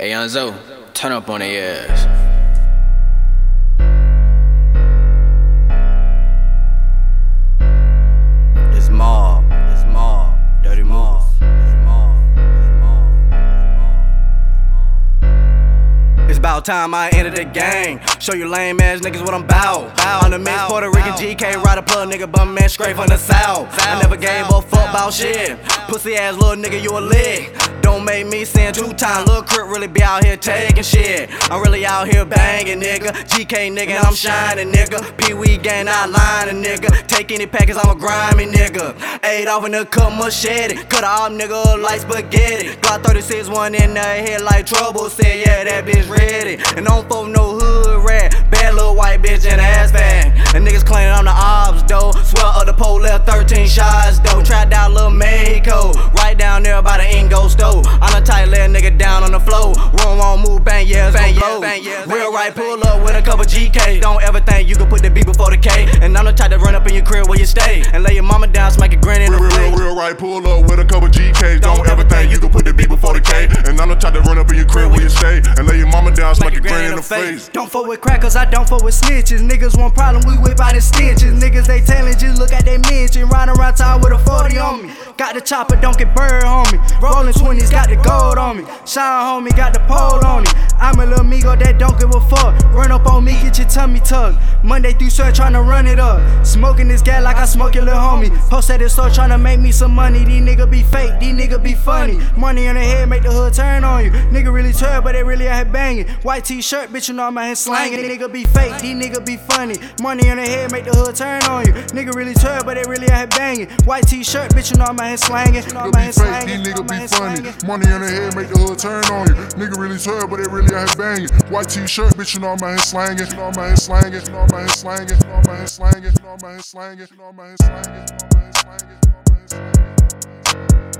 Hey, Young Zo, turn up on their ass. It's mob, it's mob, dirty mob. It's about time I entered the game. Show you lame ass niggas what I'm bout. On the mix, Puerto Rican GK, ride a plug, nigga, bum man, straight from the south. I never gave a fuck about shit. Pussy ass little nigga, you a lick. Don't make me sin two times. Lil' Crip really be out here taking shit. I'm really out here banging, nigga. GK nigga, I'm shining, nigga. Pee Wee gang, I line nigga. Take any package, I'm a grimy nigga. Eight off in the cut machete. Cut off nigga like spaghetti. Glock 36, one in the head like trouble. Said, yeah, that bitch ready. And don't fuck no hood rat. Bad little white bitch the ass bag. Bang, yeah. Real right, pull up with a couple GK. Don't ever think you can put the B before the K. And I'm the type to run up in your crib where you stay. And lay your mama down, smack a grin in the Real, real, face. real right, pull up with a couple GKs. Don't ever think you can put the B before the K. And I'm the type to run up in your crib where you stay. And lay your mama down, smack a grin in the face. Don't fuck with crackers, I don't fuck with snitches. Niggas want problem, we whip out the stitches. Niggas they tellin', just look at they mention. Riding around town with a 40 on me. Got the chopper, don't get burned on me. Rolling 20s, got the gold on me. Shine homie, got the pole on me. I'm a little migo that don't give a fuck. Run up on me, get your tummy tucked. Monday through Sunday, tryna run it up. Smoking this gas like I smoke your little homie. Post at the store tryna make me some money. These nigga be fake, these nigga be funny. Money on the head, make the hood turn on you. Nigga really turn, but they really out here banging. White t-shirt, bitch, you know I'm out here slanging. Nigga be fake, these nigga be funny. Money on the head, make the hood turn on you. Nigga really turn, but they really out here banging. White t-shirt, bitch, you know I'm out here slanging. You know be fake, these you know I'm nigga out be funny. Money on the head, make the hood turn on you. Nigga really turn, but they really out here banging. White t-shirt, bitch, you know I'm out here slanging. You know I'm out here slanging. You know I'm out here slanging. You know I'm out here slanging. You know I'm out here slanging. You know I'm out here slanging. You know I'm out here slanging. You know I'm out here slanging.